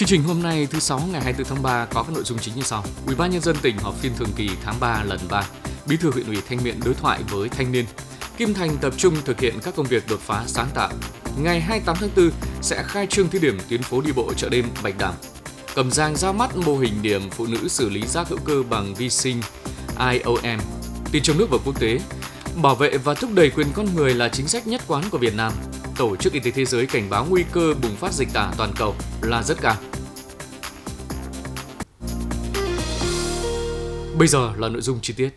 Chương trình hôm nay thứ sáu ngày 24 tháng 3 có các nội dung chính như sau. Ủy ban nhân dân tỉnh họp phiên thường kỳ tháng 3 lần 3. Bí thư huyện ủy Thanh Miện đối thoại với thanh niên. Kim Thành tập trung thực hiện các công việc đột phá sáng tạo. Ngày 28 tháng 4 sẽ khai trương thí điểm tuyến phố đi bộ chợ đêm Bạch Đằng. Cầm Giang ra mắt mô hình điểm phụ nữ xử lý rác hữu cơ bằng vi sinh IOM. Tin trong nước và quốc tế, bảo vệ và thúc đẩy quyền con người là chính sách nhất quán của Việt Nam. Tổ chức Y tế Thế giới cảnh báo nguy cơ bùng phát dịch tả toàn cầu là rất cao. Bây giờ là nội dung chi tiết.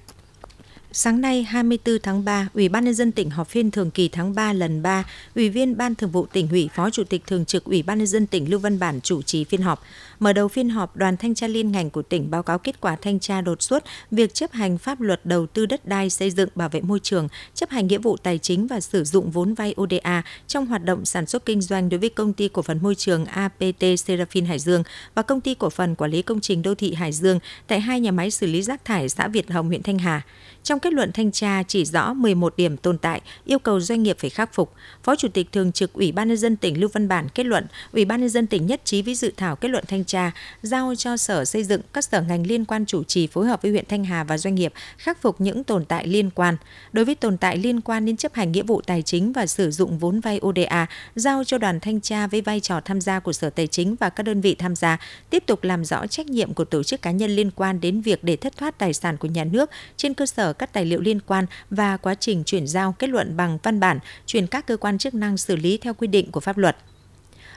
Sáng nay 24 tháng 3, Ủy ban nhân dân tỉnh họp phiên thường kỳ tháng 3 lần 3, Ủy viên Ban Thường vụ tỉnh ủy, Phó Chủ tịch Thường trực Ủy ban nhân dân tỉnh Lưu Văn Bản chủ trì phiên họp. Mở đầu phiên họp, đoàn thanh tra liên ngành của tỉnh báo cáo kết quả thanh tra đột xuất việc chấp hành pháp luật đầu tư đất đai xây dựng bảo vệ môi trường, chấp hành nghĩa vụ tài chính và sử dụng vốn vay ODA trong hoạt động sản xuất kinh doanh đối với công ty cổ phần môi trường APT Serafin Hải Dương và công ty cổ phần quản lý công trình đô thị Hải Dương tại hai nhà máy xử lý rác thải xã Việt Hồng, huyện Thanh Hà. Trong kết luận thanh tra chỉ rõ 11 điểm tồn tại, yêu cầu doanh nghiệp phải khắc phục. Phó Chủ tịch Thường trực Ủy ban nhân dân tỉnh Lưu Văn Bản kết luận, Ủy ban nhân dân tỉnh nhất trí với dự thảo kết luận thanh tra, giao cho Sở Xây dựng các sở ngành liên quan chủ trì phối hợp với huyện Thanh Hà và doanh nghiệp khắc phục những tồn tại liên quan. Đối với tồn tại liên quan đến chấp hành nghĩa vụ tài chính và sử dụng vốn vay ODA, giao cho đoàn thanh tra với vai trò tham gia của Sở Tài chính và các đơn vị tham gia tiếp tục làm rõ trách nhiệm của tổ chức cá nhân liên quan đến việc để thất thoát tài sản của nhà nước trên cơ sở các tài liệu liên quan và quá trình chuyển giao kết luận bằng văn bản, chuyển các cơ quan chức năng xử lý theo quy định của pháp luật.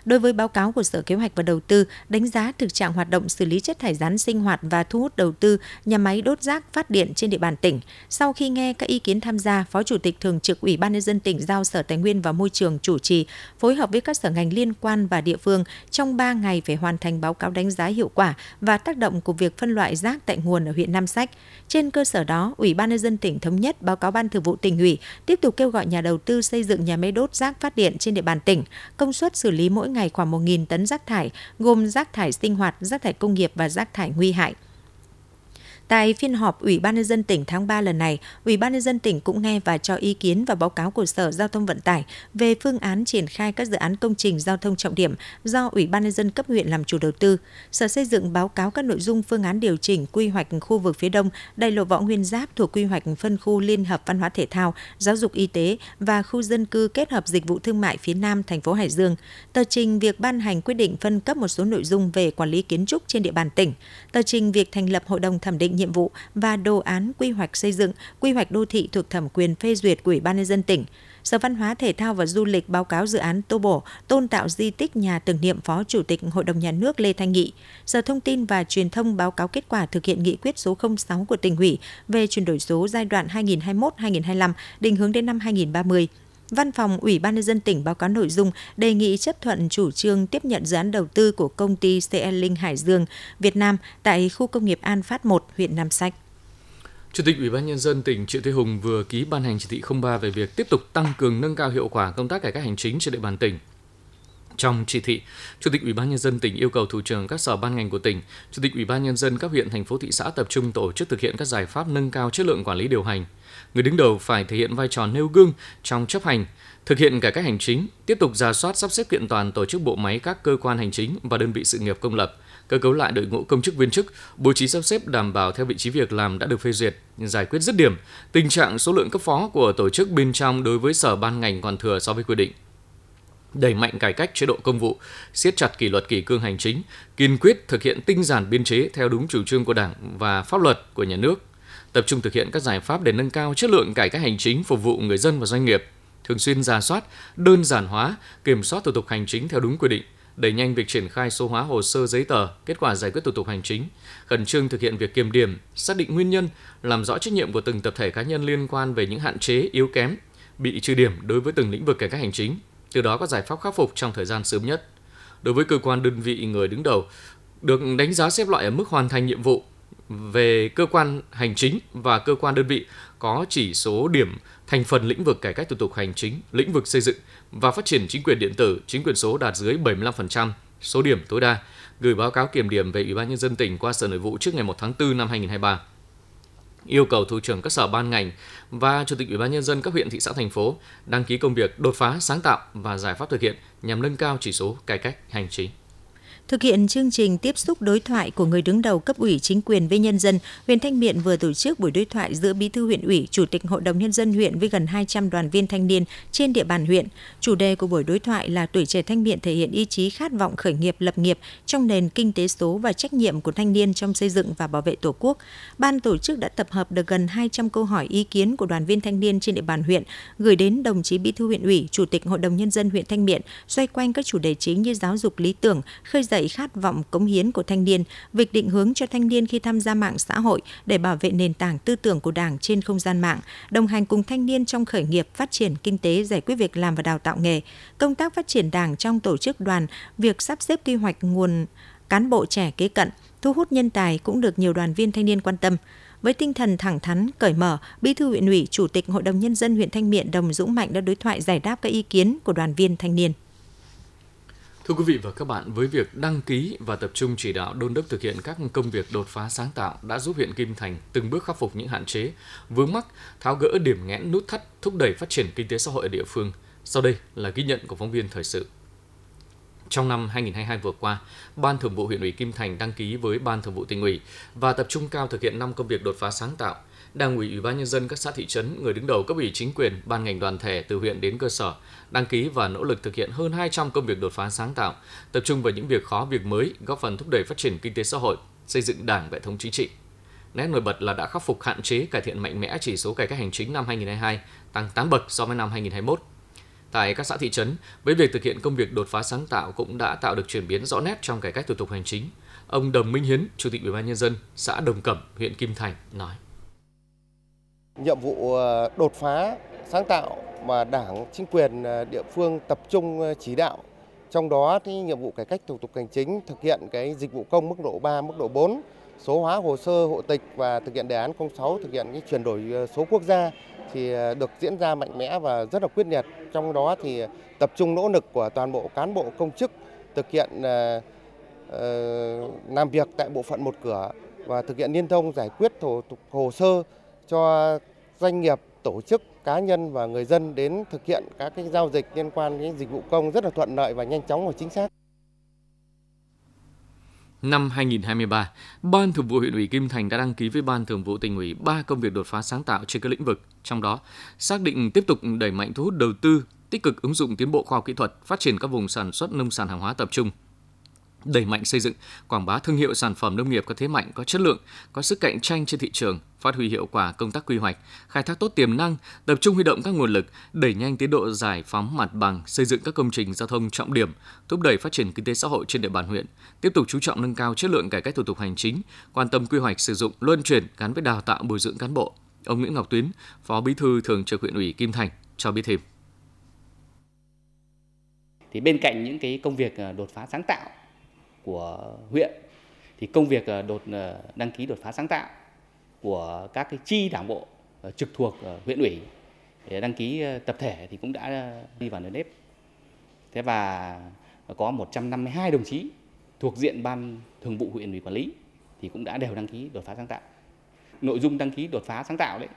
Đối với báo cáo của Sở Kế hoạch và Đầu tư đánh giá thực trạng hoạt động xử lý chất thải rắn sinh hoạt và thu hút đầu tư nhà máy đốt rác phát điện trên địa bàn tỉnh, sau khi nghe các ý kiến tham gia, Phó Chủ tịch Thường trực Ủy ban nhân dân tỉnh giao Sở Tài nguyên và Môi trường chủ trì phối hợp với các sở ngành liên quan và địa phương trong 3 ngày phải hoàn thành báo cáo đánh giá hiệu quả và tác động của việc phân loại rác tại nguồn ở huyện Nam Sách. Trên cơ sở đó, Ủy ban nhân dân tỉnh thống nhất báo cáo Ban Thường vụ tỉnh ủy tiếp tục kêu gọi nhà đầu tư xây dựng nhà máy đốt rác phát điện trên địa bàn tỉnh, công suất xử lý mỗi ngày khoảng 1.000 tấn rác thải, gồm rác thải sinh hoạt, rác thải công nghiệp và rác thải nguy hại. Tại phiên họp Ủy ban nhân dân tỉnh tháng 3 lần này, Ủy ban nhân dân tỉnh cũng nghe và cho ý kiến và báo cáo của Sở Giao thông Vận tải về phương án triển khai các dự án công trình giao thông trọng điểm do Ủy ban nhân dân cấp huyện làm chủ đầu tư. Sở Xây dựng báo cáo các nội dung phương án điều chỉnh quy hoạch khu vực phía đông, đại lộ Võ Nguyên Giáp thuộc quy hoạch phân khu liên hợp văn hóa thể thao, giáo dục y tế và khu dân cư kết hợp dịch vụ thương mại phía nam thành phố Hải Dương. Tờ trình việc ban hành quyết định phân cấp một số nội dung về quản lý kiến trúc trên địa bàn tỉnh. Tờ trình việc thành lập hội đồng thẩm định nhiệm vụ và đồ án quy hoạch xây dựng, quy hoạch đô thị thuộc thẩm quyền phê duyệt của Ủy ban nhân dân tỉnh. Sở Văn hóa Thể thao và Du lịch báo cáo dự án tô bổ, tôn tạo di tích nhà tưởng niệm Phó Chủ tịch Hội đồng Nhà nước Lê Thanh Nghị. Sở Thông tin và Truyền thông báo cáo kết quả thực hiện nghị quyết số 06 của tỉnh ủy về chuyển đổi số giai đoạn 2021-2025, định hướng đến năm 2030. Văn phòng Ủy ban nhân dân tỉnh báo cáo nội dung đề nghị chấp thuận chủ trương tiếp nhận dự án đầu tư của công ty CL Linh Hải Dương Việt Nam tại khu công nghiệp An Phát 1, huyện Nam Sách. Chủ tịch Ủy ban nhân dân tỉnh Triệu Thế Hùng vừa ký ban hành chỉ thị 03 về việc tiếp tục tăng cường nâng cao hiệu quả công tác cải cách hành chính trên địa bàn tỉnh. Trong chỉ thị, Chủ tịch Ủy ban nhân dân tỉnh yêu cầu thủ trưởng các sở ban ngành của tỉnh, Chủ tịch Ủy ban nhân dân các huyện thành phố thị xã tập trung tổ chức thực hiện các giải pháp nâng cao chất lượng quản lý điều hành. Người đứng đầu phải thể hiện vai trò nêu gương trong chấp hành, thực hiện cải cách hành chính, tiếp tục ra soát sắp xếp kiện toàn tổ chức bộ máy các cơ quan hành chính và đơn vị sự nghiệp công lập, cơ cấu lại đội ngũ công chức viên chức, bố trí sắp xếp đảm bảo theo vị trí việc làm đã được phê duyệt, giải quyết dứt điểm. Tình trạng số lượng cấp phó của tổ chức bên trong đối với sở ban ngành còn thừa so với quy định. Đẩy mạnh cải cách chế độ công vụ, siết chặt kỷ luật kỷ cương hành chính, kiên quyết thực hiện tinh giản biên chế theo đúng chủ trương của Đảng và pháp luật của nhà nước, tập trung thực hiện các giải pháp để nâng cao chất lượng cải cách hành chính phục vụ người dân và doanh nghiệp, thường xuyên ra soát, đơn giản hóa, kiểm soát thủ tục hành chính theo đúng quy định, đẩy nhanh việc triển khai số hóa hồ sơ giấy tờ, kết quả giải quyết thủ tục hành chính, khẩn trương thực hiện việc kiểm điểm, xác định nguyên nhân, làm rõ trách nhiệm của từng tập thể cá nhân liên quan về những hạn chế, yếu kém, bị trừ điểm đối với từng lĩnh vực cải cách hành chính, từ đó có giải pháp khắc phục trong thời gian sớm nhất. Đối với cơ quan đơn vị người đứng đầu, được đánh giá xếp loại ở mức hoàn thành nhiệm vụ về cơ quan hành chính và cơ quan đơn vị có chỉ số điểm thành phần lĩnh vực cải cách thủ tục hành chính, lĩnh vực xây dựng và phát triển chính quyền điện tử, chính quyền số đạt dưới 75% số điểm tối đa, gửi báo cáo kiểm điểm về Ủy ban nhân dân tỉnh qua Sở Nội vụ trước ngày 1 tháng 4 năm 2023 yêu cầu thủ trưởng các sở ban ngành và chủ tịch ủy ban nhân dân các huyện thị xã thành phố đăng ký công việc đột phá sáng tạo và giải pháp thực hiện nhằm nâng cao chỉ số cải cách hành chính. Thực hiện chương trình tiếp xúc đối thoại của người đứng đầu cấp ủy chính quyền với nhân dân, huyện Thanh Miện vừa tổ chức buổi đối thoại giữa Bí thư huyện ủy, Chủ tịch Hội đồng nhân dân huyện với gần 200 đoàn viên thanh niên trên địa bàn huyện. Chủ đề của buổi đối thoại là tuổi trẻ Thanh Miện thể hiện ý chí khát vọng khởi nghiệp lập nghiệp trong nền kinh tế số và trách nhiệm của thanh niên trong xây dựng và bảo vệ Tổ quốc. Ban tổ chức đã tập hợp được gần 200 câu hỏi ý kiến của đoàn viên thanh niên trên địa bàn huyện gửi đến đồng chí Bí thư huyện ủy, Chủ tịch Hội đồng nhân dân huyện Thanh Miện xoay quanh các chủ đề chính như giáo dục lý tưởng, khơi dậy khát vọng cống hiến của thanh niên, việc định hướng cho thanh niên khi tham gia mạng xã hội để bảo vệ nền tảng tư tưởng của Đảng trên không gian mạng, đồng hành cùng thanh niên trong khởi nghiệp, phát triển kinh tế, giải quyết việc làm và đào tạo nghề, công tác phát triển Đảng trong tổ chức đoàn, việc sắp xếp quy hoạch nguồn cán bộ trẻ kế cận, thu hút nhân tài cũng được nhiều đoàn viên thanh niên quan tâm. Với tinh thần thẳng thắn, cởi mở, Bí thư huyện ủy, Chủ tịch Hội đồng Nhân dân huyện Thanh Miện Đồng Dũng Mạnh đã đối thoại giải đáp các ý kiến của đoàn viên thanh niên. Thưa quý vị và các bạn, với việc đăng ký và tập trung chỉ đạo đôn đốc thực hiện các công việc đột phá sáng tạo đã giúp huyện Kim Thành từng bước khắc phục những hạn chế, vướng mắc, tháo gỡ điểm nghẽn nút thắt, thúc đẩy phát triển kinh tế xã hội ở địa phương. Sau đây là ghi nhận của phóng viên thời sự. Trong năm 2022 vừa qua, Ban Thường vụ huyện ủy Kim Thành đăng ký với Ban Thường vụ tỉnh ủy và tập trung cao thực hiện 5 công việc đột phá sáng tạo. Đảng ủy Ủy ban nhân dân các xã thị trấn, người đứng đầu cấp ủy chính quyền, ban ngành đoàn thể từ huyện đến cơ sở đăng ký và nỗ lực thực hiện hơn 200 công việc đột phá sáng tạo, tập trung vào những việc khó, việc mới, góp phần thúc đẩy phát triển kinh tế xã hội, xây dựng Đảng hệ thống chính trị. Nét nổi bật là đã khắc phục hạn chế cải thiện mạnh mẽ chỉ số cải cách hành chính năm 2022, tăng 8 bậc so với năm 2021 Tại các xã thị trấn, với việc thực hiện công việc đột phá sáng tạo cũng đã tạo được chuyển biến rõ nét trong cải cách thủ tục hành chính. Ông Đồng Minh Hiến, Chủ tịch Ủy ban nhân dân xã Đồng Cẩm, huyện Kim Thành nói: Nhiệm vụ ờ, đột phá sáng tạo mà Đảng, chính quyền ờ, địa phương tập trung ờ, chỉ đạo trong đó thì nhiệm vụ cải cách thủ tục hành chính thực hiện cái dịch vụ công mức độ 3, mức độ 4, số hóa hồ sơ hộ tịch và thực hiện đề án 06 thực hiện cái chuyển đổi số quốc gia thì được diễn ra mạnh mẽ và rất là quyết liệt. Trong đó thì tập trung nỗ lực của toàn bộ cán bộ công chức thực hiện làm việc tại bộ phận một cửa và thực hiện liên thông giải quyết thủ tục hồ sơ cho doanh nghiệp, tổ chức, cá nhân và người dân đến thực hiện các cái giao dịch liên quan đến dịch vụ công rất là thuận lợi và nhanh chóng và chính xác. Năm 2023, Ban Thường vụ huyện ủy Kim Thành đã đăng ký với Ban Thường vụ tỉnh ủy 3 công việc đột phá sáng tạo trên các lĩnh vực, trong đó xác định tiếp tục đẩy mạnh thu hút đầu tư, tích cực ứng dụng tiến bộ khoa học kỹ thuật, phát triển các vùng sản xuất nông sản hàng hóa tập trung, đẩy mạnh xây dựng, quảng bá thương hiệu sản phẩm nông nghiệp có thế mạnh, có chất lượng, có sức cạnh tranh trên thị trường, phát huy hiệu quả công tác quy hoạch, khai thác tốt tiềm năng, tập trung huy động các nguồn lực, đẩy nhanh tiến độ giải phóng mặt bằng, xây dựng các công trình giao thông trọng điểm, thúc đẩy phát triển kinh tế xã hội trên địa bàn huyện, tiếp tục chú trọng nâng cao chất lượng cải cách thủ tục hành chính, quan tâm quy hoạch sử dụng luân chuyển gắn với đào tạo bồi dưỡng cán bộ. Ông Nguyễn Ngọc Tuyến, Phó Bí thư Thường trực huyện ủy Kim Thành cho biết thêm. Thì bên cạnh những cái công việc ờ, đột phá sáng tạo của huyện thì công việc ờ, đột ờ, đăng ký đột phá sáng tạo của các cái chi đảng bộ ờ, trực thuộc huyện ủy để đăng ký ờ, tập thể thì cũng đã ờ, đi vào nền nếp. Thế và có 152 đồng chí thuộc diện ban thường vụ huyện ủy quản lý thì cũng đã đều đăng ký đột phá sáng tạo. Nội dung đăng ký đột phá sáng tạo đấy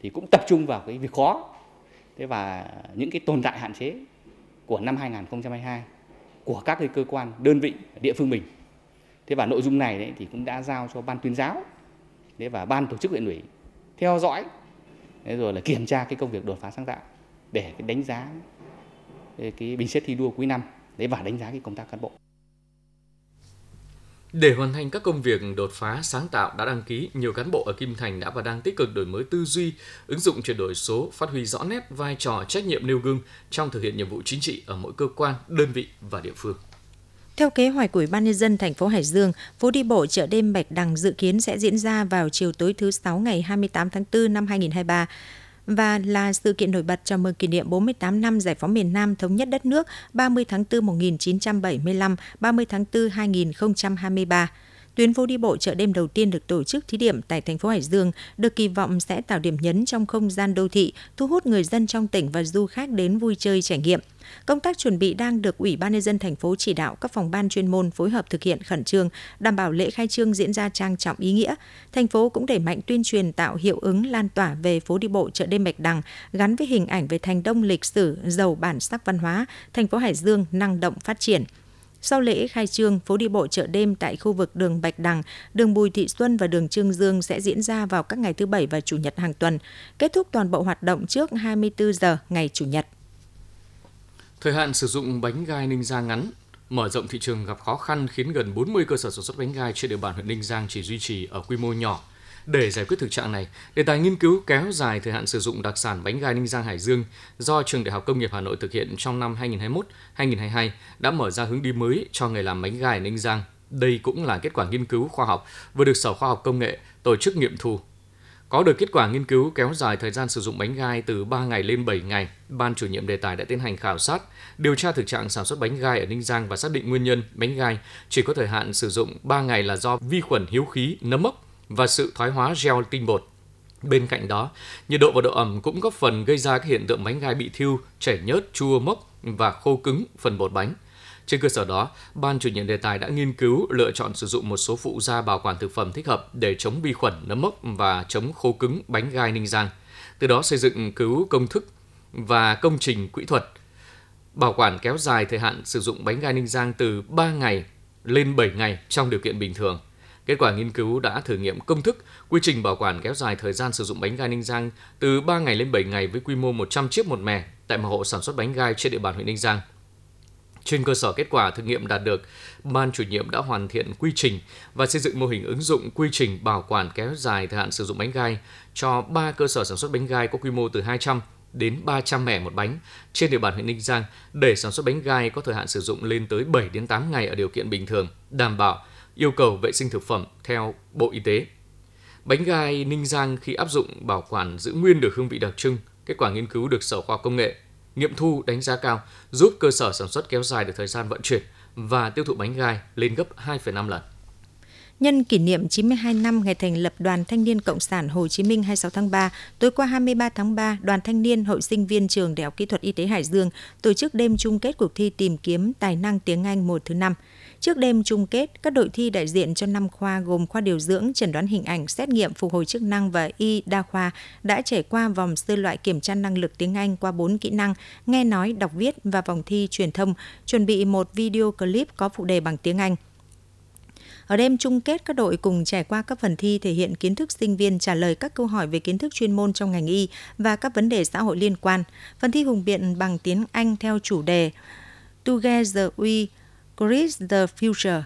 thì cũng tập trung vào cái việc khó thế và những cái tồn tại hạn chế của năm 2022 của các cái cơ quan, đơn vị, địa phương mình thế và nội dung này đấy thì cũng đã giao cho ban tuyên giáo và ban tổ chức huyện ủy theo dõi thế rồi là kiểm tra cái công việc đột phá sáng tạo để đánh giá cái bình xét thi đua cuối năm để và đánh giá cái công tác cán bộ để hoàn thành các công việc đột phá sáng tạo đã đăng ký, nhiều cán bộ ở Kim Thành đã và đang tích cực đổi mới tư duy, ứng dụng chuyển đổi số, phát huy rõ nét vai trò trách nhiệm nêu gương trong thực hiện nhiệm vụ chính trị ở mỗi cơ quan, đơn vị và địa phương. Theo kế hoạch của Ủy ban nhân dân thành phố Hải Dương, phố đi bộ chợ đêm Bạch Đằng dự kiến sẽ diễn ra vào chiều tối thứ 6 ngày 28 tháng 4 năm 2023 và là sự kiện nổi bật chào mừng kỷ niệm 48 năm giải phóng miền Nam thống nhất đất nước 30 tháng 4 1975, 30 tháng 4 2023. Tuyến phố đi bộ chợ đêm đầu tiên được tổ chức thí điểm tại thành phố Hải Dương được kỳ vọng sẽ tạo điểm nhấn trong không gian đô thị, thu hút người dân trong tỉnh và du khách đến vui chơi trải nghiệm. Công tác chuẩn bị đang được Ủy ban nhân dân thành phố chỉ đạo các phòng ban chuyên môn phối hợp thực hiện khẩn trương, đảm bảo lễ khai trương diễn ra trang trọng ý nghĩa. Thành phố cũng đẩy mạnh tuyên truyền tạo hiệu ứng lan tỏa về phố đi bộ chợ đêm Bạch Đằng gắn với hình ảnh về thành đông lịch sử giàu bản sắc văn hóa, thành phố Hải Dương năng động phát triển. Sau lễ khai trương, phố đi bộ chợ đêm tại khu vực đường Bạch Đằng, đường Bùi Thị Xuân và đường Trương Dương sẽ diễn ra vào các ngày thứ Bảy và Chủ nhật hàng tuần, kết thúc toàn bộ hoạt động trước 24 giờ ngày Chủ nhật. Thời hạn sử dụng bánh gai Ninh Giang ngắn, mở rộng thị trường gặp khó khăn khiến gần 40 cơ sở sản xuất bánh gai trên địa bàn huyện Ninh Giang chỉ duy trì ở quy mô nhỏ. Để giải quyết thực trạng này, đề tài nghiên cứu kéo dài thời hạn sử dụng đặc sản bánh gai Ninh Giang Hải Dương do Trường Đại học Công nghiệp Hà Nội thực hiện trong năm 2021-2022 đã mở ra hướng đi mới cho nghề làm bánh gai Ninh Giang. Đây cũng là kết quả nghiên cứu khoa học vừa được Sở Khoa học Công nghệ tổ chức nghiệm thu có được kết quả nghiên cứu kéo dài thời gian sử dụng bánh gai từ 3 ngày lên 7 ngày, ban chủ nhiệm đề tài đã tiến hành khảo sát, điều tra thực trạng sản xuất bánh gai ở Ninh Giang và xác định nguyên nhân bánh gai chỉ có thời hạn sử dụng 3 ngày là do vi khuẩn hiếu khí, nấm mốc và sự thoái hóa gel tinh bột. Bên cạnh đó, nhiệt độ và độ ẩm cũng góp phần gây ra các hiện tượng bánh gai bị thiêu, chảy nhớt, chua mốc và khô cứng phần bột bánh. Trên cơ sở đó, ban chủ nhiệm đề tài đã nghiên cứu lựa chọn sử dụng một số phụ gia bảo quản thực phẩm thích hợp để chống vi khuẩn nấm mốc và chống khô cứng bánh gai Ninh Giang. Từ đó xây dựng cứu công thức và công trình kỹ thuật bảo quản kéo dài thời hạn sử dụng bánh gai Ninh Giang từ 3 ngày lên 7 ngày trong điều kiện bình thường. Kết quả nghiên cứu đã thử nghiệm công thức, quy trình bảo quản kéo dài thời gian sử dụng bánh gai Ninh Giang từ 3 ngày lên 7 ngày với quy mô 100 chiếc một mẻ tại một hộ sản xuất bánh gai trên địa bàn huyện Ninh Giang. Trên cơ sở kết quả thử nghiệm đạt được, ban chủ nhiệm đã hoàn thiện quy trình và xây dựng mô hình ứng dụng quy trình bảo quản kéo dài thời hạn sử dụng bánh gai cho 3 cơ sở sản xuất bánh gai có quy mô từ 200 đến 300 mẻ một bánh trên địa bàn huyện Ninh Giang để sản xuất bánh gai có thời hạn sử dụng lên tới 7 đến 8 ngày ở điều kiện bình thường, đảm bảo yêu cầu vệ sinh thực phẩm theo Bộ Y tế. Bánh gai Ninh Giang khi áp dụng bảo quản giữ nguyên được hương vị đặc trưng, kết quả nghiên cứu được Sở Khoa Công nghệ nghiệm thu đánh giá cao, giúp cơ sở sản xuất kéo dài được thời gian vận chuyển và tiêu thụ bánh gai lên gấp 2,5 lần. Nhân kỷ niệm 92 năm ngày thành lập Đoàn Thanh niên Cộng sản Hồ Chí Minh 26 tháng 3, tối qua 23 tháng 3, Đoàn Thanh niên Hội sinh viên Trường Đại học Kỹ thuật Y tế Hải Dương tổ chức đêm chung kết cuộc thi tìm kiếm tài năng tiếng Anh mùa thứ năm. Trước đêm chung kết, các đội thi đại diện cho năm khoa gồm khoa điều dưỡng, chẩn đoán hình ảnh, xét nghiệm phục hồi chức năng và y đa khoa đã trải qua vòng sơ loại kiểm tra năng lực tiếng Anh qua 4 kỹ năng, nghe nói, đọc viết và vòng thi truyền thông, chuẩn bị một video clip có phụ đề bằng tiếng Anh. Ở đêm chung kết, các đội cùng trải qua các phần thi thể hiện kiến thức sinh viên trả lời các câu hỏi về kiến thức chuyên môn trong ngành y và các vấn đề xã hội liên quan. Phần thi hùng biện bằng tiếng Anh theo chủ đề Together We Create the Future.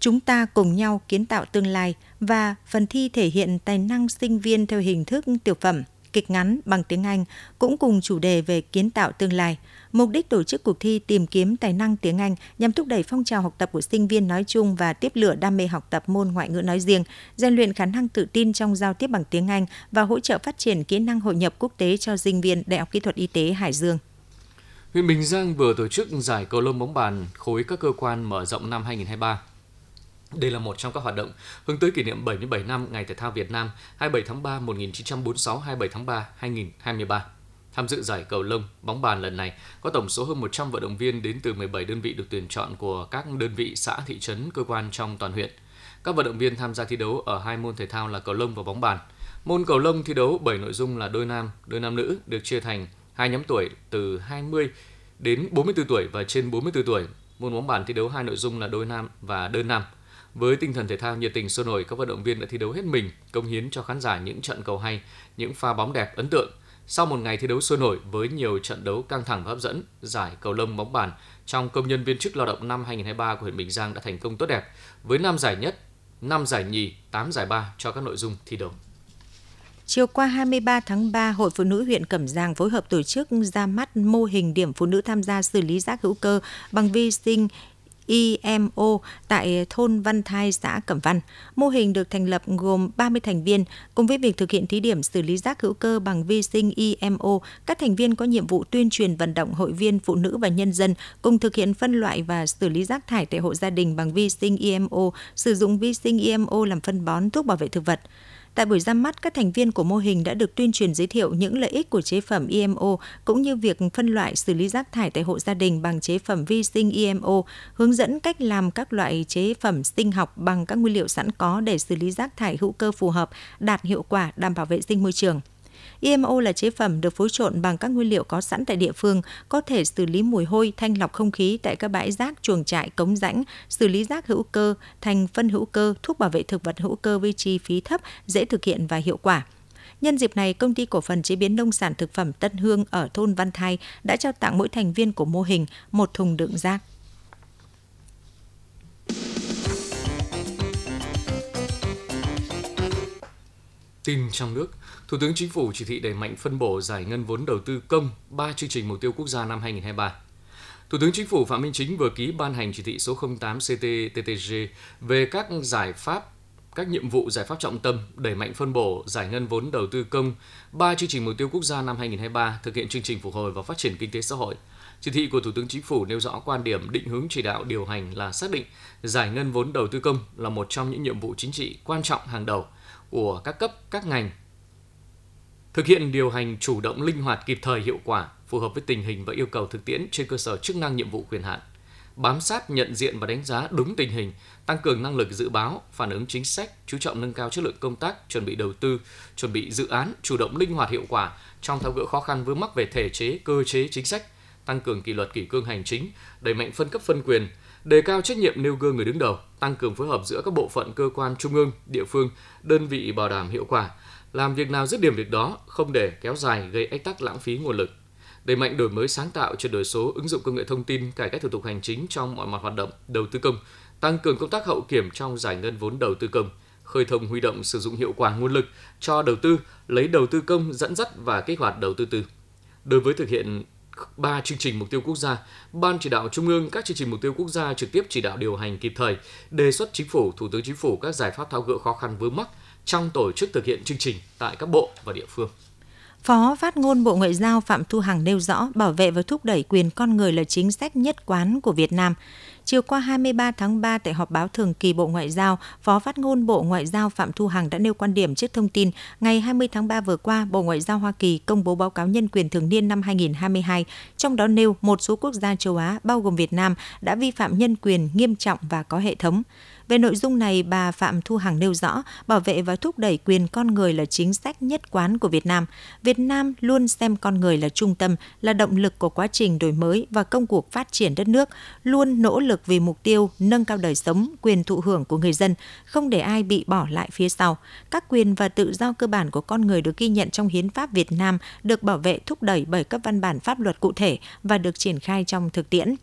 Chúng ta cùng nhau kiến tạo tương lai và phần thi thể hiện tài năng sinh viên theo hình thức tiểu phẩm, kịch ngắn bằng tiếng Anh cũng cùng chủ đề về kiến tạo tương lai. Mục đích tổ chức cuộc thi tìm kiếm tài năng tiếng Anh nhằm thúc đẩy phong trào học tập của sinh viên nói chung và tiếp lửa đam mê học tập môn ngoại ngữ nói riêng, rèn luyện khả năng tự tin trong giao tiếp bằng tiếng Anh và hỗ trợ phát triển kỹ năng hội nhập quốc tế cho sinh viên Đại học Kỹ thuật Y tế Hải Dương. Huyện Bình Giang vừa tổ chức giải cầu lông bóng bàn khối các cơ quan mở rộng năm 2023. Đây là một trong các hoạt động hướng tới kỷ niệm 77 năm Ngày Thể thao Việt Nam 27 tháng 3 1946 27 tháng 3 2023. Tham dự giải cầu lông bóng bàn lần này có tổng số hơn 100 vận động viên đến từ 17 đơn vị được tuyển chọn của các đơn vị xã thị trấn cơ quan trong toàn huyện. Các vận động viên tham gia thi đấu ở hai môn thể thao là cầu lông và bóng bàn. Môn cầu lông thi đấu 7 nội dung là đôi nam, đôi nam nữ được chia thành hai nhóm tuổi từ 20 đến 44 tuổi và trên 44 tuổi. Môn bóng bàn thi đấu hai nội dung là đôi nam và đơn nam. Với tinh thần thể thao nhiệt tình sôi nổi, các vận động viên đã thi đấu hết mình, công hiến cho khán giả những trận cầu hay, những pha bóng đẹp ấn tượng. Sau một ngày thi đấu sôi nổi với nhiều trận đấu căng thẳng và hấp dẫn, giải cầu lông bóng bàn trong công nhân viên chức lao động năm 2023 của huyện Bình Giang đã thành công tốt đẹp với 5 giải nhất, 5 giải nhì, 8 giải ba cho các nội dung thi đấu. Chiều qua 23 tháng 3, Hội Phụ nữ huyện Cẩm Giang phối hợp tổ chức ra mắt mô hình điểm phụ nữ tham gia xử lý rác hữu cơ bằng vi sinh IMO tại thôn Văn Thai, xã Cẩm Văn. Mô hình được thành lập gồm 30 thành viên. Cùng với việc thực hiện thí điểm xử lý rác hữu cơ bằng vi sinh IMO, các thành viên có nhiệm vụ tuyên truyền vận động hội viên phụ nữ và nhân dân cùng thực hiện phân loại và xử lý rác thải tại hộ gia đình bằng vi sinh IMO, sử dụng vi sinh IMO làm phân bón thuốc bảo vệ thực vật. Tại buổi ra mắt, các thành viên của mô hình đã được tuyên truyền giới thiệu những lợi ích của chế phẩm IMO cũng như việc phân loại xử lý rác thải tại hộ gia đình bằng chế phẩm vi sinh IMO, hướng dẫn cách làm các loại chế phẩm sinh học bằng các nguyên liệu sẵn có để xử lý rác thải hữu cơ phù hợp, đạt hiệu quả đảm bảo vệ sinh môi trường. IMO là chế phẩm được phối trộn bằng các nguyên liệu có sẵn tại địa phương, có thể xử lý mùi hôi, thanh lọc không khí tại các bãi rác, chuồng trại, cống rãnh, xử lý rác hữu cơ thành phân hữu cơ, thuốc bảo vệ thực vật hữu cơ với chi phí thấp, dễ thực hiện và hiệu quả. Nhân dịp này, công ty cổ phần chế biến nông sản thực phẩm Tân Hương ở thôn Văn Thai đã trao tặng mỗi thành viên của mô hình một thùng đựng rác. Tin trong nước, Thủ tướng Chính phủ chỉ thị đẩy mạnh phân bổ giải ngân vốn đầu tư công 3 chương trình mục tiêu quốc gia năm 2023. Thủ tướng Chính phủ Phạm Minh Chính vừa ký ban hành chỉ thị số 08 CTTTG về các giải pháp các nhiệm vụ giải pháp trọng tâm đẩy mạnh phân bổ giải ngân vốn đầu tư công, ba chương trình mục tiêu quốc gia năm 2023 thực hiện chương trình phục hồi và phát triển kinh tế xã hội. Chỉ thị của Thủ tướng Chính phủ nêu rõ quan điểm định hướng chỉ đạo điều hành là xác định giải ngân vốn đầu tư công là một trong những nhiệm vụ chính trị quan trọng hàng đầu của các cấp, các ngành. Thực hiện điều hành chủ động linh hoạt kịp thời hiệu quả, phù hợp với tình hình và yêu cầu thực tiễn trên cơ sở chức năng nhiệm vụ quyền hạn. Bám sát nhận diện và đánh giá đúng tình hình, tăng cường năng lực dự báo, phản ứng chính sách, chú trọng nâng cao chất lượng công tác, chuẩn bị đầu tư, chuẩn bị dự án, chủ động linh hoạt hiệu quả trong tháo gỡ khó khăn vướng mắc về thể chế, cơ chế chính sách, tăng cường kỷ luật kỷ cương hành chính, đẩy mạnh phân cấp phân quyền, đề cao trách nhiệm nêu gương người đứng đầu, tăng cường phối hợp giữa các bộ phận cơ quan trung ương, địa phương, đơn vị bảo đảm hiệu quả, làm việc nào dứt điểm việc đó, không để kéo dài gây ách tắc lãng phí nguồn lực đẩy mạnh đổi mới sáng tạo chuyển đổi số ứng dụng công nghệ thông tin cải cách thủ tục hành chính trong mọi mặt hoạt động đầu tư công tăng cường công tác hậu kiểm trong giải ngân vốn đầu tư công khơi thông huy động sử dụng hiệu quả nguồn lực cho đầu tư lấy đầu tư công dẫn dắt và kích hoạt đầu tư tư. Đối với thực hiện ba chương trình mục tiêu quốc gia, Ban chỉ đạo Trung ương các chương trình mục tiêu quốc gia trực tiếp chỉ đạo điều hành kịp thời, đề xuất chính phủ, Thủ tướng Chính phủ các giải pháp tháo gỡ khó khăn vướng mắc trong tổ chức thực hiện chương trình tại các bộ và địa phương. Phó phát ngôn Bộ Ngoại giao Phạm Thu Hằng nêu rõ bảo vệ và thúc đẩy quyền con người là chính sách nhất quán của Việt Nam. Chiều qua 23 tháng 3 tại họp báo thường kỳ Bộ Ngoại giao, Phó phát ngôn Bộ Ngoại giao Phạm Thu Hằng đã nêu quan điểm trước thông tin ngày 20 tháng 3 vừa qua, Bộ Ngoại giao Hoa Kỳ công bố báo cáo nhân quyền thường niên năm 2022, trong đó nêu một số quốc gia châu Á bao gồm Việt Nam đã vi phạm nhân quyền nghiêm trọng và có hệ thống. Về nội dung này, bà Phạm Thu Hằng nêu rõ, bảo vệ và thúc đẩy quyền con người là chính sách nhất quán của Việt Nam. Việt Nam luôn xem con người là trung tâm, là động lực của quá trình đổi mới và công cuộc phát triển đất nước, luôn nỗ lực vì mục tiêu nâng cao đời sống, quyền thụ hưởng của người dân, không để ai bị bỏ lại phía sau. Các quyền và tự do cơ bản của con người được ghi nhận trong hiến pháp Việt Nam được bảo vệ thúc đẩy bởi các văn bản pháp luật cụ thể và được triển khai trong thực tiễn.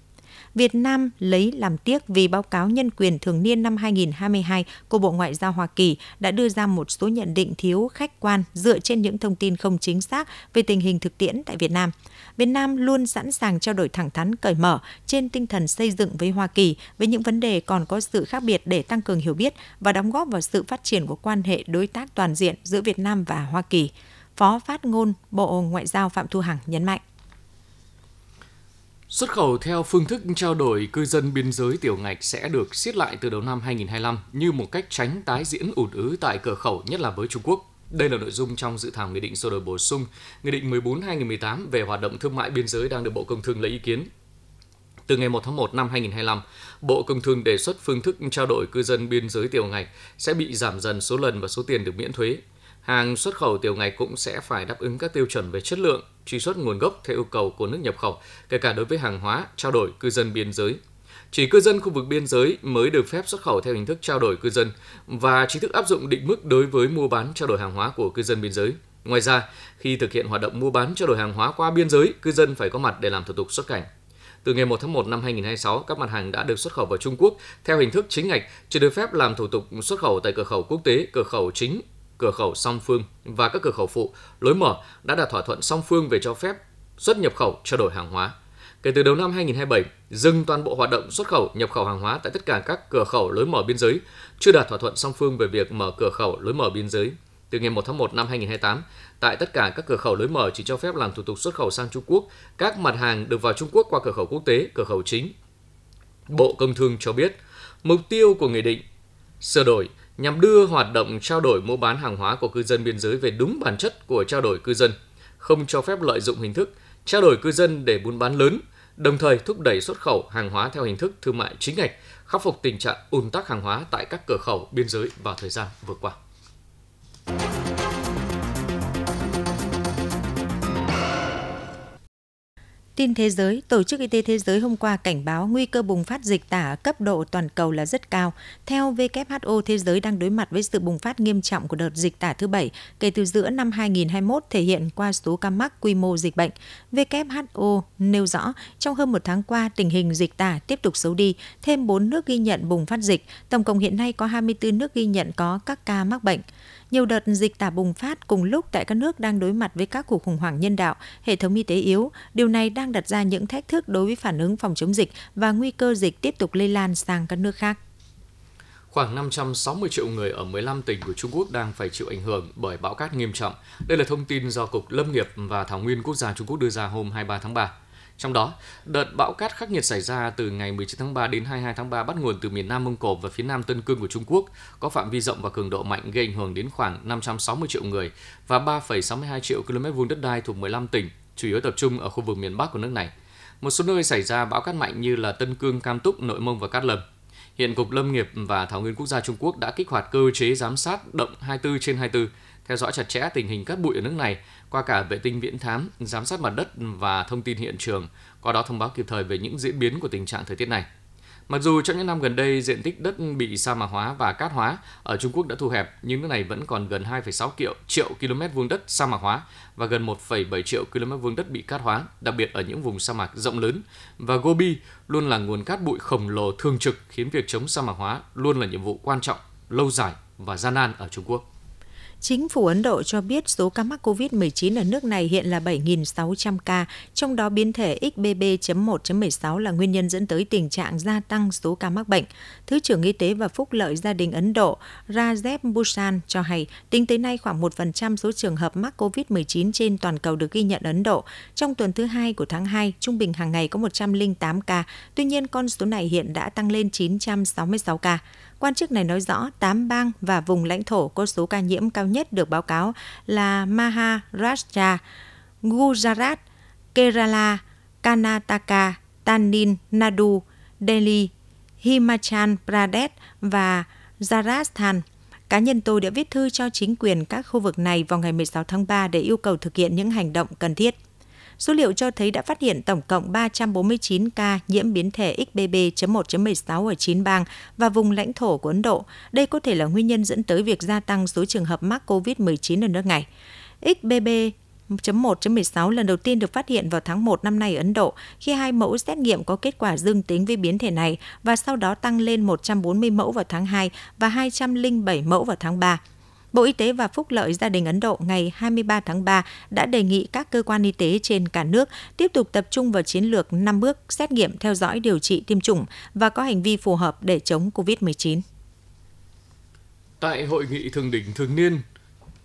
Việt Nam lấy làm tiếc vì báo cáo nhân quyền thường niên năm 2022 của Bộ Ngoại giao Hoa Kỳ đã đưa ra một số nhận định thiếu khách quan dựa trên những thông tin không chính xác về tình hình thực tiễn tại Việt Nam. Việt Nam luôn sẵn sàng trao đổi thẳng thắn, cởi mở trên tinh thần xây dựng với Hoa Kỳ với những vấn đề còn có sự khác biệt để tăng cường hiểu biết và đóng góp vào sự phát triển của quan hệ đối tác toàn diện giữa Việt Nam và Hoa Kỳ. Phó phát ngôn Bộ Ngoại giao Phạm Thu Hằng nhấn mạnh. Xuất khẩu theo phương thức trao đổi cư dân biên giới tiểu ngạch sẽ được siết lại từ đầu năm 2025 như một cách tránh tái diễn ủn ứ tại cửa khẩu, nhất là với Trung Quốc. Đây là nội dung trong dự thảo nghị định sửa đổi bổ sung Nghị định 14/2018 về hoạt động thương mại biên giới đang được Bộ Công Thương lấy ý kiến. Từ ngày 1 tháng 1 năm 2025, Bộ Công Thương đề xuất phương thức trao đổi cư dân biên giới tiểu ngạch sẽ bị giảm dần số lần và số tiền được miễn thuế. Hàng xuất khẩu tiểu ngạch cũng sẽ phải đáp ứng các tiêu chuẩn về chất lượng, truy xuất nguồn gốc theo yêu cầu của nước nhập khẩu, kể cả đối với hàng hóa trao đổi cư dân biên giới. Chỉ cư dân khu vực biên giới mới được phép xuất khẩu theo hình thức trao đổi cư dân và chính thức áp dụng định mức đối với mua bán trao đổi hàng hóa của cư dân biên giới. Ngoài ra, khi thực hiện hoạt động mua bán trao đổi hàng hóa qua biên giới, cư dân phải có mặt để làm thủ tục xuất cảnh. Từ ngày 1 tháng 1 năm 2026, các mặt hàng đã được xuất khẩu vào Trung Quốc theo hình thức chính ngạch chỉ được phép làm thủ tục xuất khẩu tại cửa khẩu quốc tế, cửa khẩu chính cửa khẩu song phương và các cửa khẩu phụ, lối mở đã đạt thỏa thuận song phương về cho phép xuất nhập khẩu trao đổi hàng hóa. Kể từ đầu năm 2027, dừng toàn bộ hoạt động xuất khẩu nhập khẩu hàng hóa tại tất cả các cửa khẩu lối mở biên giới, chưa đạt thỏa thuận song phương về việc mở cửa khẩu lối mở biên giới. Từ ngày 1 tháng 1 năm 2028, tại tất cả các cửa khẩu lối mở chỉ cho phép làm thủ tục xuất khẩu sang Trung Quốc các mặt hàng được vào Trung Quốc qua cửa khẩu quốc tế, cửa khẩu chính. Bộ Công Thương cho biết, mục tiêu của nghị định sửa đổi nhằm đưa hoạt động trao đổi mua bán hàng hóa của cư dân biên giới về đúng bản chất của trao đổi cư dân, không cho phép lợi dụng hình thức trao đổi cư dân để buôn bán lớn, đồng thời thúc đẩy xuất khẩu hàng hóa theo hình thức thương mại chính ngạch, khắc phục tình trạng ùn tắc hàng hóa tại các cửa khẩu biên giới vào thời gian vừa qua. Tin thế giới, Tổ chức Y tế Thế giới hôm qua cảnh báo nguy cơ bùng phát dịch tả cấp độ toàn cầu là rất cao. Theo WHO, thế giới đang đối mặt với sự bùng phát nghiêm trọng của đợt dịch tả thứ bảy kể từ giữa năm 2021 thể hiện qua số ca mắc quy mô dịch bệnh. WHO nêu rõ, trong hơn một tháng qua, tình hình dịch tả tiếp tục xấu đi, thêm 4 nước ghi nhận bùng phát dịch. Tổng cộng hiện nay có 24 nước ghi nhận có các ca mắc bệnh. Nhiều đợt dịch tả bùng phát cùng lúc tại các nước đang đối mặt với các cuộc khủng hoảng nhân đạo, hệ thống y tế yếu. Điều này đang đặt ra những thách thức đối với phản ứng phòng chống dịch và nguy cơ dịch tiếp tục lây lan sang các nước khác. Khoảng 560 triệu người ở 15 tỉnh của Trung Quốc đang phải chịu ảnh hưởng bởi bão cát nghiêm trọng. Đây là thông tin do Cục Lâm nghiệp và Thảo nguyên Quốc gia Trung Quốc đưa ra hôm 23 tháng 3. Trong đó, đợt bão cát khắc nghiệt xảy ra từ ngày 19 tháng 3 đến 22 tháng 3 bắt nguồn từ miền Nam Mông Cổ và phía Nam Tân Cương của Trung Quốc, có phạm vi rộng và cường độ mạnh gây ảnh hưởng đến khoảng 560 triệu người và 3,62 triệu km vuông đất đai thuộc 15 tỉnh, chủ yếu tập trung ở khu vực miền Bắc của nước này. Một số nơi xảy ra bão cát mạnh như là Tân Cương, Cam Túc, Nội Mông và Cát Lâm. Hiện Cục Lâm nghiệp và Thảo nguyên Quốc gia Trung Quốc đã kích hoạt cơ chế giám sát động 24 trên 24, theo dõi chặt chẽ tình hình cát bụi ở nước này qua cả vệ tinh viễn thám, giám sát mặt đất và thông tin hiện trường, qua đó thông báo kịp thời về những diễn biến của tình trạng thời tiết này. Mặc dù trong những năm gần đây diện tích đất bị sa mạc hóa và cát hóa ở Trung Quốc đã thu hẹp, nhưng nước này vẫn còn gần 2,6 triệu triệu km vuông đất sa mạc hóa và gần 1,7 triệu km vuông đất bị cát hóa, đặc biệt ở những vùng sa mạc rộng lớn. Và Gobi luôn là nguồn cát bụi khổng lồ thường trực khiến việc chống sa mạc hóa luôn là nhiệm vụ quan trọng, lâu dài và gian nan ở Trung Quốc. Chính phủ Ấn Độ cho biết số ca mắc COVID-19 ở nước này hiện là 7.600 ca, trong đó biến thể XBB.1.16 là nguyên nhân dẫn tới tình trạng gia tăng số ca mắc bệnh. Thứ trưởng Y tế và Phúc lợi gia đình Ấn Độ Rajesh Bhushan cho hay, tính tới nay khoảng 1% số trường hợp mắc COVID-19 trên toàn cầu được ghi nhận Ấn Độ. Trong tuần thứ hai của tháng 2, trung bình hàng ngày có 108 ca, tuy nhiên con số này hiện đã tăng lên 966 ca. Quan chức này nói rõ 8 bang và vùng lãnh thổ có số ca nhiễm cao nhất được báo cáo là Maharashtra, Gujarat, Kerala, Karnataka, Tamil Nadu, Delhi, Himachal Pradesh và Rajasthan. Cá nhân tôi đã viết thư cho chính quyền các khu vực này vào ngày 16 tháng 3 để yêu cầu thực hiện những hành động cần thiết. Số liệu cho thấy đã phát hiện tổng cộng 349 ca nhiễm biến thể XBB.1.16 ở 9 bang và vùng lãnh thổ của Ấn Độ. Đây có thể là nguyên nhân dẫn tới việc gia tăng số trường hợp mắc COVID-19 ở nước này. XBB 1.16 lần đầu tiên được phát hiện vào tháng 1 năm nay ở Ấn Độ, khi hai mẫu xét nghiệm có kết quả dương tính với biến thể này và sau đó tăng lên 140 mẫu vào tháng 2 và 207 mẫu vào tháng 3. Bộ Y tế và Phúc lợi gia đình Ấn Độ ngày 23 tháng 3 đã đề nghị các cơ quan y tế trên cả nước tiếp tục tập trung vào chiến lược 5 bước xét nghiệm, theo dõi, điều trị, tiêm chủng và có hành vi phù hợp để chống COVID-19. Tại hội nghị thường đỉnh thường niên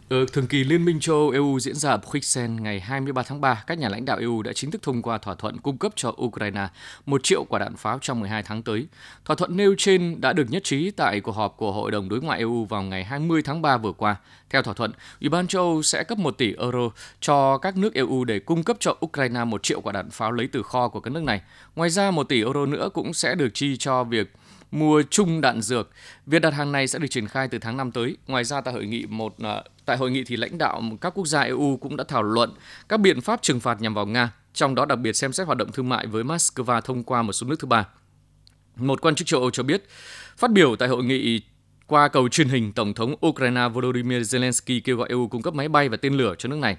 ở thường kỳ Liên minh châu Âu EU diễn ra ở Bruxelles ngày 23 tháng 3, các nhà lãnh đạo EU đã chính thức thông qua thỏa thuận cung cấp cho Ukraine 1 triệu quả đạn pháo trong 12 tháng tới. Thỏa thuận nêu trên đã được nhất trí tại cuộc họp của Hội đồng Đối ngoại EU vào ngày 20 tháng 3 vừa qua. Theo thỏa thuận, Ủy ban châu Âu sẽ cấp 1 tỷ euro cho các nước EU để cung cấp cho Ukraine 1 triệu quả đạn pháo lấy từ kho của các nước này. Ngoài ra, 1 tỷ euro nữa cũng sẽ được chi cho việc mua chung đạn dược. Việc đặt hàng này sẽ được triển khai từ tháng 5 tới. Ngoài ra tại hội nghị một à, tại hội nghị thì lãnh đạo các quốc gia EU cũng đã thảo luận các biện pháp trừng phạt nhằm vào Nga, trong đó đặc biệt xem xét hoạt động thương mại với Moscow thông qua một số nước thứ ba. Một quan chức châu Âu cho biết, phát biểu tại hội nghị qua cầu truyền hình, Tổng thống Ukraine Volodymyr Zelensky kêu gọi EU cung cấp máy bay và tên lửa cho nước này.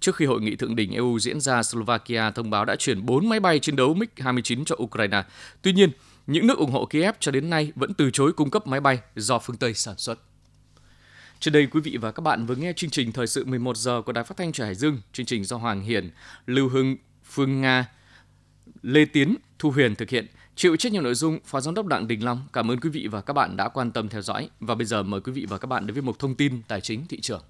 Trước khi hội nghị thượng đỉnh EU diễn ra, Slovakia thông báo đã chuyển 4 máy bay chiến đấu MiG-29 cho Ukraine. Tuy nhiên, những nước ủng hộ Kiev cho đến nay vẫn từ chối cung cấp máy bay do phương Tây sản xuất. Trên đây quý vị và các bạn vừa nghe chương trình thời sự 11 giờ của Đài Phát thanh Trẻ Hải Dương, chương trình do Hoàng Hiển, Lưu Hưng, Phương Nga, Lê Tiến, Thu Huyền thực hiện. Chịu trách nhiệm nội dung Phó Giám đốc Đặng Đình Long. Cảm ơn quý vị và các bạn đã quan tâm theo dõi. Và bây giờ mời quý vị và các bạn đến với một thông tin tài chính thị trường.